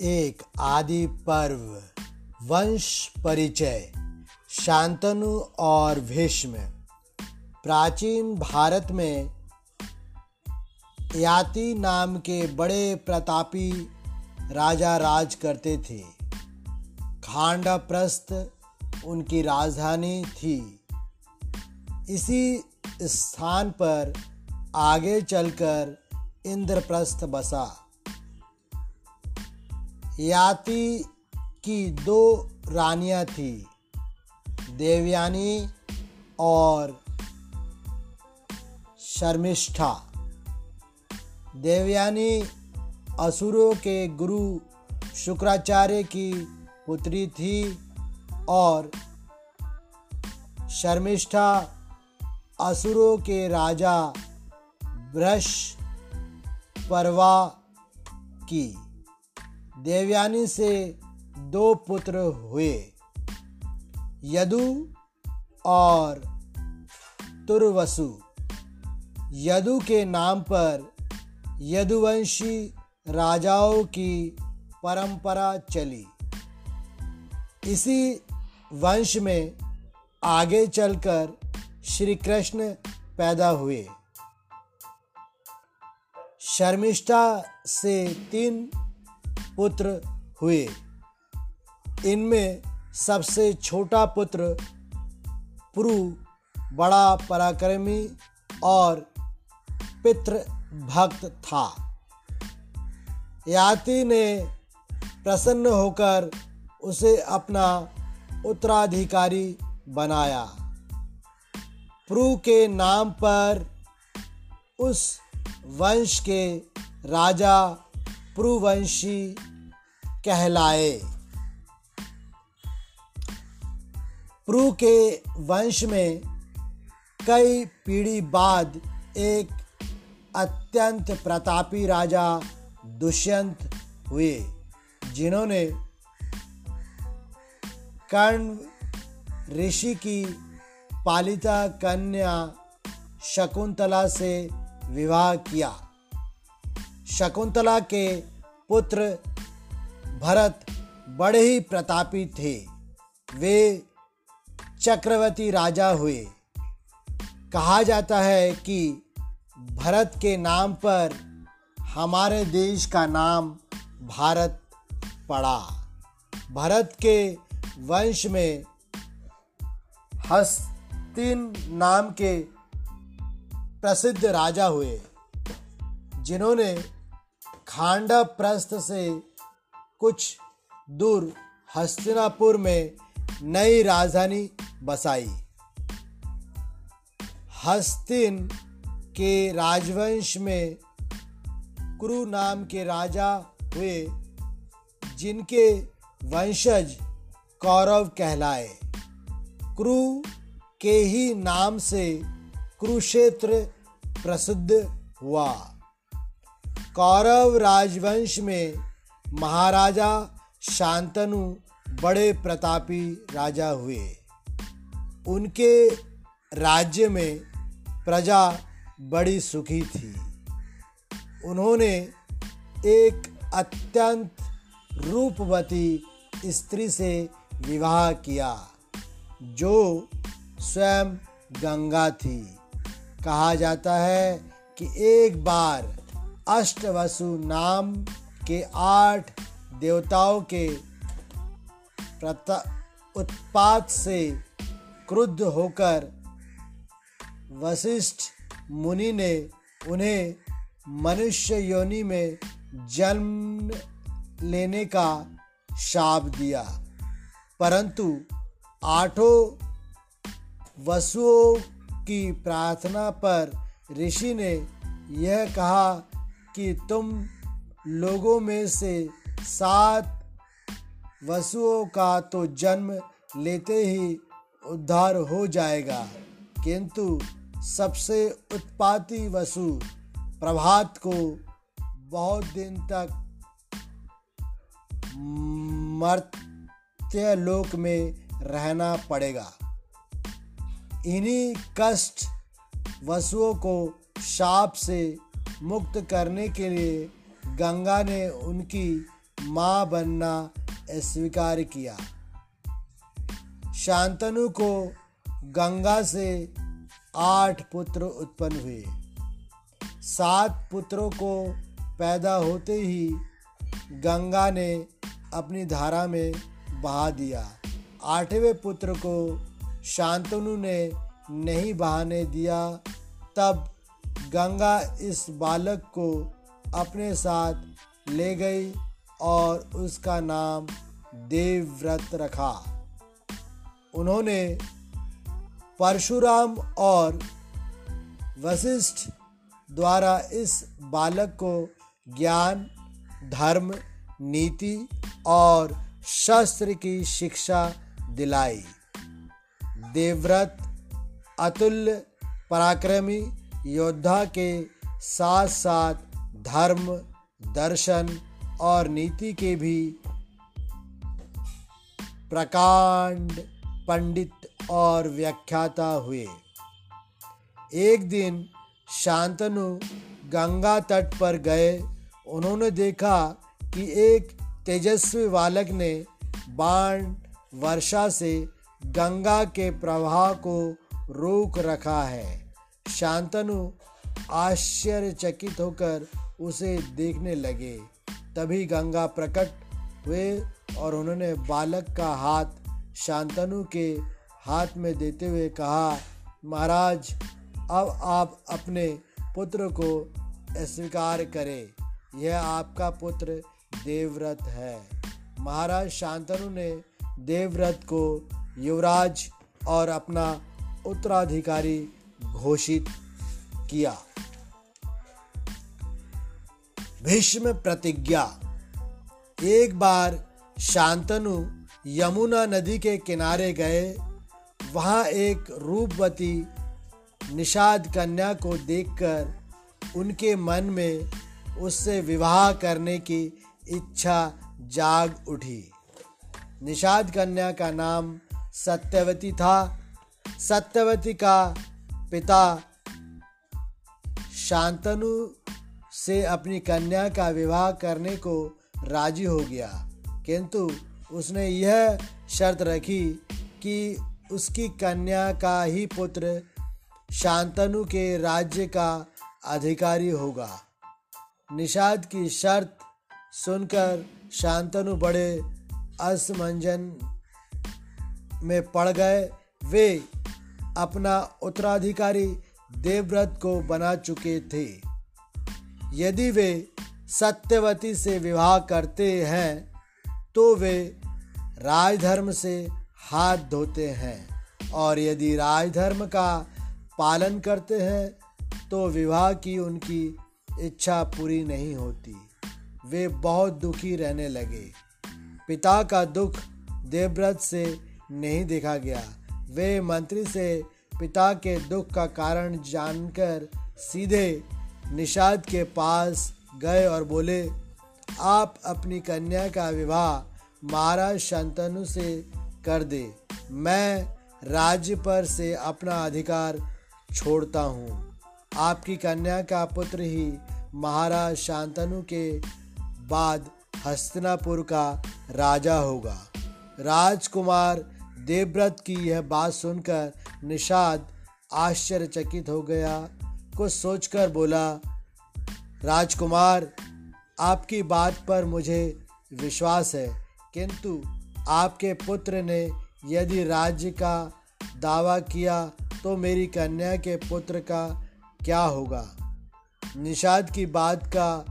एक आदि पर्व, वंश परिचय, शांतनु और भीष्म। प्राचीन भारत में याति नाम के बड़े प्रतापी राजा राज करते थे। खांडप्रस्थ उनकी राजधानी थी। इसी स्थान पर आगे चलकर इंद्रप्रस्थ बसा। याति की दो रानियाँ थी, देवयानी और शर्मिष्ठा। देवयानी असुरों के गुरु शुक्राचार्य की पुत्री थी और शर्मिष्ठा असुरों के राजा ब्रश परवा की। देवयानी से दो पुत्र हुए, यदु और तुर्वसु। यदु के नाम पर यदुवंशी राजाओं की परंपरा चली। इसी वंश में आगे चलकर श्री कृष्ण पैदा हुए। शर्मिष्ठा से तीन पुत्र हुए। इनमें सबसे छोटा पुत्र पुरु, बड़ा पराक्रमी और पितृ भक्त था। याति ने प्रसन्न होकर उसे अपना उत्तराधिकारी बनाया। प्रु के नाम पर उस वंश के राजा प्रुवंशी कहलाए। प्रु के वंश में कई पीढ़ी बाद एक अत्यंत प्रतापी राजा दुष्यंत हुए, जिन्होंने कर्ण ऋषि की पालिता कन्या शकुंतला से विवाह किया। शकुंतला के पुत्र भरत बड़े ही प्रतापी थे। वे चक्रवर्ती राजा हुए। कहा जाता है कि भरत के नाम पर हमारे देश का नाम भारत पड़ा। भरत के वंश में हस्तिन नाम के प्रसिद्ध राजा हुए, जिन्होंने खांडा प्रस्थ से कुछ दूर हस्तिनापुर में नई राजधानी बसाई। हस्तिन के राजवंश में कुरु नाम के राजा हुए, जिनके वंशज कौरव कहलाए। कुरु के ही नाम से कुरुक्षेत्र प्रसिद्ध हुआ। कौरव राजवंश में महाराजा शांतनु बड़े प्रतापी राजा हुए। उनके राज्य में प्रजा बड़ी सुखी थी। उन्होंने एक अत्यंत रूपवती स्त्री से विवाह किया, जो स्वयं गंगा थी। कहा जाता है कि एक बार अष्टवसु नाम के आठ देवताओं के उत्पात से क्रुद्ध होकर वशिष्ठ मुनि ने उन्हें मनुष्य योनि में जन्म लेने का शाप दिया। परंतु आठों वसुओं की प्रार्थना पर ऋषि ने यह कहा कि तुम लोगों में से सात वसुओं का तो जन्म लेते ही उद्धार हो जाएगा। किंतु सबसे उत्पाती वसु प्रभात को बहुत दिन तक मर्त्य लोक में रहना पड़ेगा। इन्हीं कष्ट वसुओं को शाप से मुक्त करने के लिए गंगा ने उनकी माँ बनना स्वीकार किया। शांतनु को गंगा से आठ पुत्र उत्पन्न हुए। सात पुत्रों को पैदा होते ही गंगा ने अपनी धारा में बहा दिया। आठवें पुत्र को शांतनु ने नहीं बहाने दिया, तब गंगा इस बालक को अपने साथ ले गई और उसका नाम देवव्रत रखा। उन्होंने परशुराम और वशिष्ठ द्वारा इस बालक को ज्ञान, धर्म, नीति और शस्त्र की शिक्षा दिलाई। देवव्रत अतुल्य पराक्रमी योद्धा के साथ साथ धर्म, दर्शन और नीति के भी प्रकांड पंडित और व्याख्याता हुए। एक दिन शांतनु गंगा तट पर गए। उन्होंने देखा कि एक तेजस्वी बालक ने बाण वर्षा से गंगा के प्रवाह को रोक रखा है। शांतनु आश्चर्यचकित होकर उसे देखने लगे। तभी गंगा प्रकट हुए और उन्होंने बालक का हाथ शांतनु के हाथ में देते हुए कहा, महाराज, अब आप अपने पुत्र को स्वीकार करें। यह आपका पुत्र देवव्रत है। महाराज शांतनु ने देवव्रत को युवराज और अपना उत्तराधिकारी घोषित किया। भीष्म प्रतिज्ञा। एक बार शांतनु यमुना नदी के किनारे गए, वहाँ एक रूपवती निषाद कन्या को देखकर उनके मन में उससे विवाह करने की इच्छा जाग उठी। निषाद कन्या का नाम सत्यवती था। सत्यवती का पिता शांतनु से अपनी कन्या का विवाह करने को राज़ी हो गया। किंतु उसने यह शर्त रखी कि उसकी कन्या का ही पुत्र शांतनु के राज्य का अधिकारी होगा। निषाद की शर्त सुनकर शांतनु बड़े असमंजन में पड़ गए। वे अपना उत्तराधिकारी देवव्रत को बना चुके थे। यदि वे सत्यवती से विवाह करते हैं तो वे राजधर्म से हाथ धोते हैं। और यदि राजधर्म का पालन करते हैं तो विवाह की उनकी इच्छा पूरी नहीं होती। वे बहुत दुखी रहने लगे। पिता का दुख देवव्रत से नहीं देखा गया। वे मंत्री से पिता के दुख का कारण जानकर सीधे निषाद के पास गए और बोले, आप अपनी कन्या का विवाह महाराज शांतनु से कर दे। मैं राज्य पर से अपना अधिकार छोड़ता हूँ। आपकी कन्या का पुत्र ही महाराज शांतनु के बाद हस्तिनापुर का राजा होगा। राजकुमार देवव्रत की यह बात सुनकर निषाद आश्चर्यचकित हो गया। कुछ सोचकर बोला, राजकुमार, आपकी बात पर मुझे विश्वास है। किंतु आपके पुत्र ने यदि राज्य का दावा किया तो मेरी कन्या के पुत्र का क्या होगा? निषाद की बात का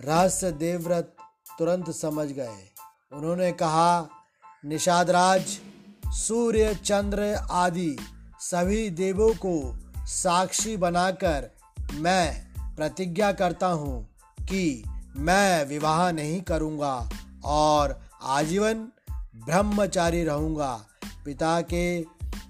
रहस्य देवव्रत तुरंत समझ गए। उन्होंने कहा, निषाद राज, सूर्य, चंद्र आदि सभी देवों को साक्षी बनाकर मैं प्रतिज्ञा करता हूँ कि मैं विवाह नहीं करूँगा और आजीवन ब्रह्मचारी रहूँगा। पिता के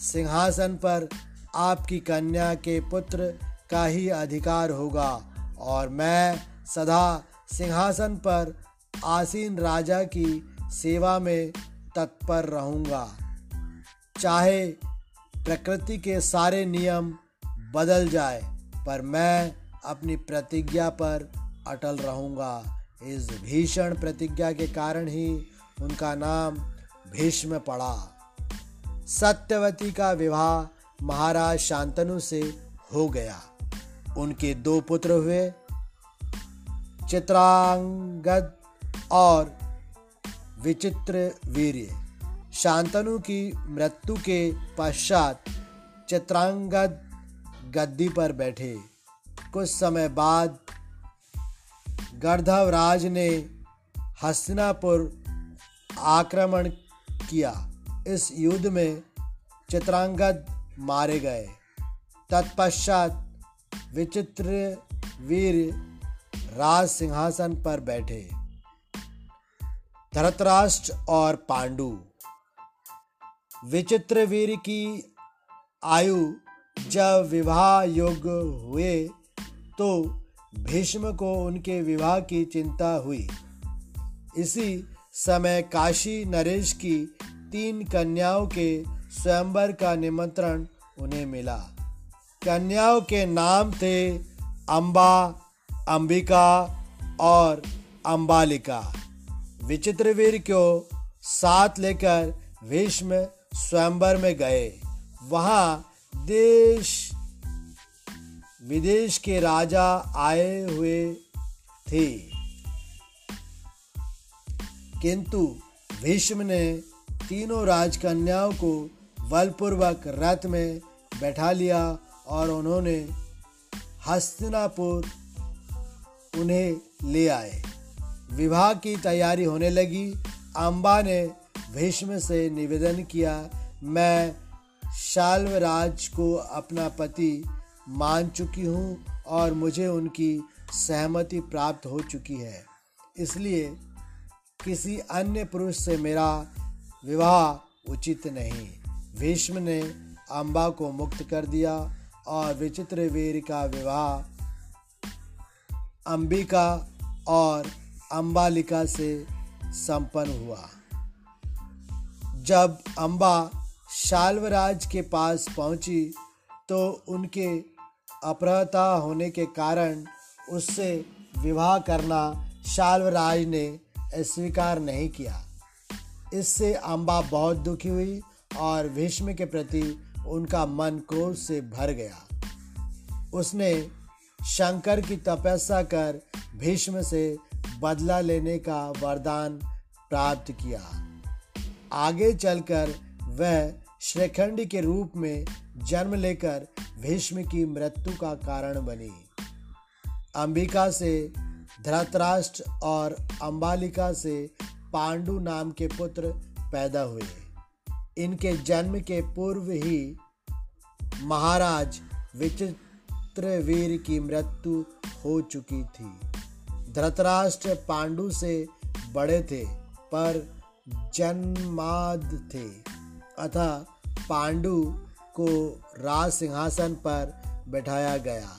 सिंहासन पर आपकी कन्या के पुत्र का ही अधिकार होगा और मैं सदा सिंहासन पर आसीन राजा की सेवा में तत्पर रहूँगा। चाहे प्रकृति के सारे नियम बदल जाए, पर मैं अपनी प्रतिज्ञा पर अटल रहूँगा। इस भीषण प्रतिज्ञा के कारण ही उनका नाम भीष्म पड़ा। सत्यवती का विवाह महाराज शांतनु से हो गया। उनके दो पुत्र हुए, चित्रांगद और विचित्र वीर्य। शांतनु की मृत्यु के पश्चात चित्रांगद गद्दी पर बैठे। कुछ समय बाद गर्धवराज ने हस्तिनापुर आक्रमण किया। इस युद्ध में चित्रांगद मारे गए। तत्पश्चात विचित्र वीर राज सिंहासन पर बैठे। धरतराष्ट्र और पांडु। विचित्र वीर की आयु जब विवाह योग्य हुए तो भीष्म को उनके विवाह की चिंता हुई। इसी समय काशी नरेश की तीन कन्याओं के स्वयंवर का निमंत्रण उन्हें मिला। कन्याओं के नाम थे अंबा, अंबिका और अंबालिका। विचित्रवीर को साथ लेकर भीष्म स्वयंवर में गए। वहाँ देश विदेश के राजा आए हुए थे। किंतु भीष्म ने तीनों राजकन्याओं को बलपूर्वक रथ में बैठा लिया और उन्होंने हस्तिनापुर उन्हें ले आए। विवाह की तैयारी होने लगी। अम्बा ने भीष्म से निवेदन किया, मैं शाल्वराज को अपना पति मान चुकी हूँ और मुझे उनकी सहमति प्राप्त हो चुकी है। इसलिए किसी अन्य पुरुष से मेरा विवाह उचित नहीं। भीष्म ने अम्बा को मुक्त कर दिया और विचित्र वीर का विवाह अंबिका और अंबालिका से संपन्न हुआ। जब अंबा शाल्वराज के पास पहुँची तो उनके अपरहता होने के कारण उससे विवाह करना शाल्वराज ने स्वीकार नहीं किया। इससे अम्बा बहुत दुखी हुई और भीष्म के प्रति उनका मन क्रोध से भर गया। उसने शंकर की तपस्या कर भीष्म से बदला लेने का वरदान प्राप्त किया। आगे चलकर वह श्रीखंडी के रूप में जन्म लेकर भीष्म की मृत्यु का कारण बनी। अंबिका से धृतराष्ट्र और अंबालिका से पांडु नाम के पुत्र पैदा हुए। इनके जन्म के पूर्व ही महाराज विचित्रवीर की मृत्यु हो चुकी थी। धृतराष्ट्र पांडु से बड़े थे, पर जन्माद थे। अतः पांडु को राज सिंहासन पर बैठाया गया।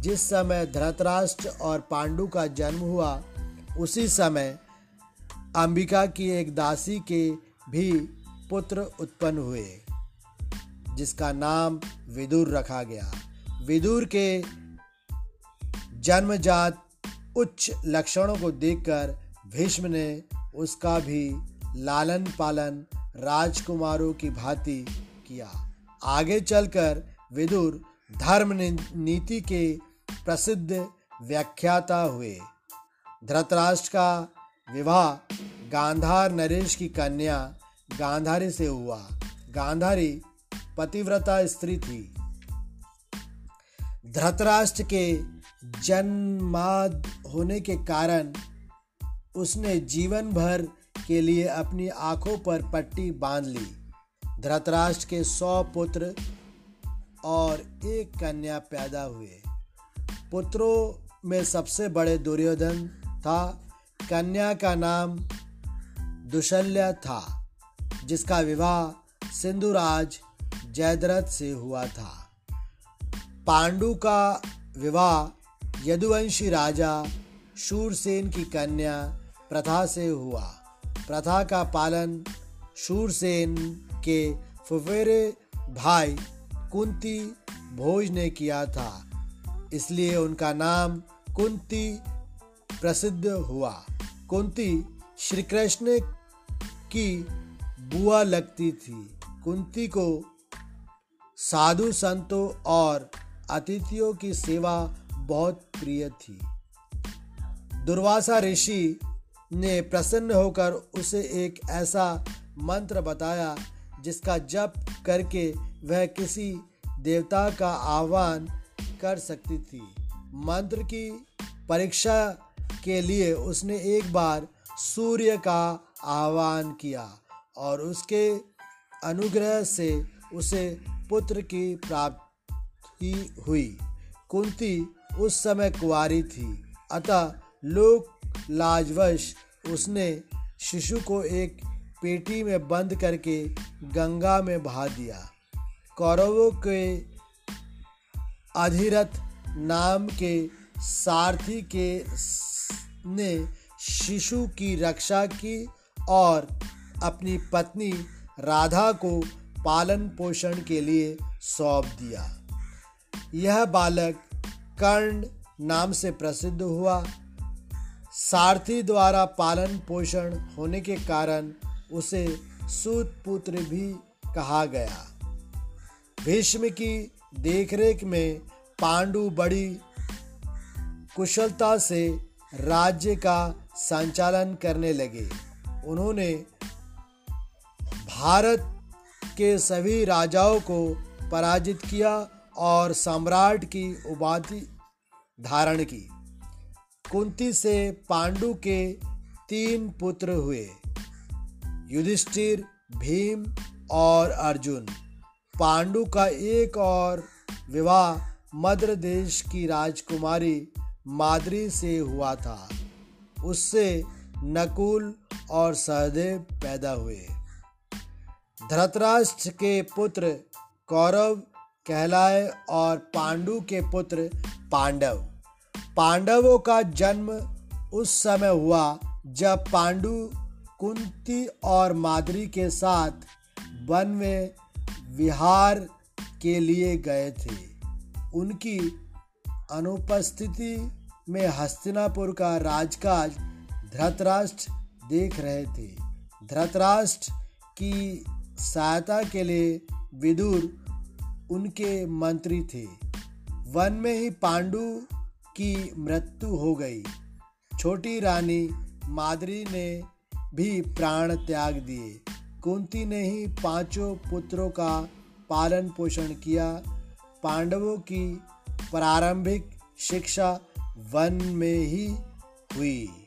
जिस समय धृतराष्ट्र और पांडु का जन्म हुआ, उसी समय अंबिका की एक दासी के भी पुत्र उत्पन्न हुए, जिसका नाम विदुर रखा गया। विदुर के जन्मजात उच्च लक्षणों को देखकर भीष्म ने उसका भी लालन पालन राजकुमारों की भांति किया। आगे चलकर विदुर धर्म नीति के प्रसिद्ध व्याख्याता हुए। धृतराष्ट्र का विवाह गांधार नरेश की कन्या गांधारी से हुआ। गांधारी पतिव्रता स्त्री थी। धृतराष्ट्र के जन्माद होने के कारण उसने जीवन भर के लिए अपनी आँखों पर पट्टी बाँध ली। धृतराष्ट्र के सौ पुत्र और एक कन्या पैदा हुए। पुत्रों में सबसे बड़े दुर्योधन था। कन्या का नाम दुशल्या था, जिसका विवाह सिंधुराज जयद्रथ से हुआ था। पांडु का विवाह यदुवंशी राजा शूरसेन की कन्या प्रथा से हुआ। प्रथा का पालन शूरसेन के फुफेरे भाई कुंती भोज ने किया था। इसलिए उनका नाम कुंती प्रसिद्ध हुआ। कुंती श्री कृष्ण की बुआ लगती थी। कुंती को साधु संतों और अतिथियों की सेवा बहुत प्रिय थी। दुर्वासा ऋषि ने प्रसन्न होकर उसे एक ऐसा मंत्र बताया, जिसका जप करके वह किसी देवता का आह्वान कर सकती थी। मंत्र की परीक्षा के लिए उसने एक बार सूर्य का आह्वान किया और उसके अनुग्रह से उसे पुत्र की प्राप्ति हुई। कुंती उस समय कुआरी थी, अतः लोक लाजवश उसने शिशु को एक पेटी में बंद करके गंगा में बहा दिया। कौरवों के अधिरथ नाम के सारथी के ने शिशु की रक्षा की और अपनी पत्नी राधा को पालन पोषण के लिए सौंप दिया। यह बालक कर्ण नाम से प्रसिद्ध हुआ। सारथी द्वारा पालन पोषण होने के कारण उसे सूत पुत्र भी कहा गया। भीष्म की देखरेख में पांडु बड़ी कुशलता से राज्य का संचालन करने लगे। उन्होंने भारत के सभी राजाओं को पराजित किया और सम्राट की उपाधि धारण की। कुंती से पांडु के तीन पुत्र हुए, युधिष्ठिर, भीम और अर्जुन। पांडु का एक और विवाह मध्य देश की राजकुमारी माद्री से हुआ था। उससे नकुल और सहदेव पैदा हुए। धृतराष्ट्र के पुत्र कौरव, कहलाए और पांडु के पुत्र पांडव। पांडवों का जन्म उस समय हुआ जब पांडु कुंती और माद्री के साथ वन में विहार के लिए गए थे। उनकी अनुपस्थिति में हस्तिनापुर का राजकाज धृतराष्ट्र देख रहे थे। धृतराष्ट्र की सहायता के लिए विदुर उनके मंत्री थे। वन में ही पांडु की मृत्यु हो गई। छोटी रानी मादरी ने भी प्राण त्याग दिए। कुंती ने ही पाँचों पुत्रों का पालन पोषण किया। पांडवों की प्रारंभिक शिक्षा वन में ही हुई।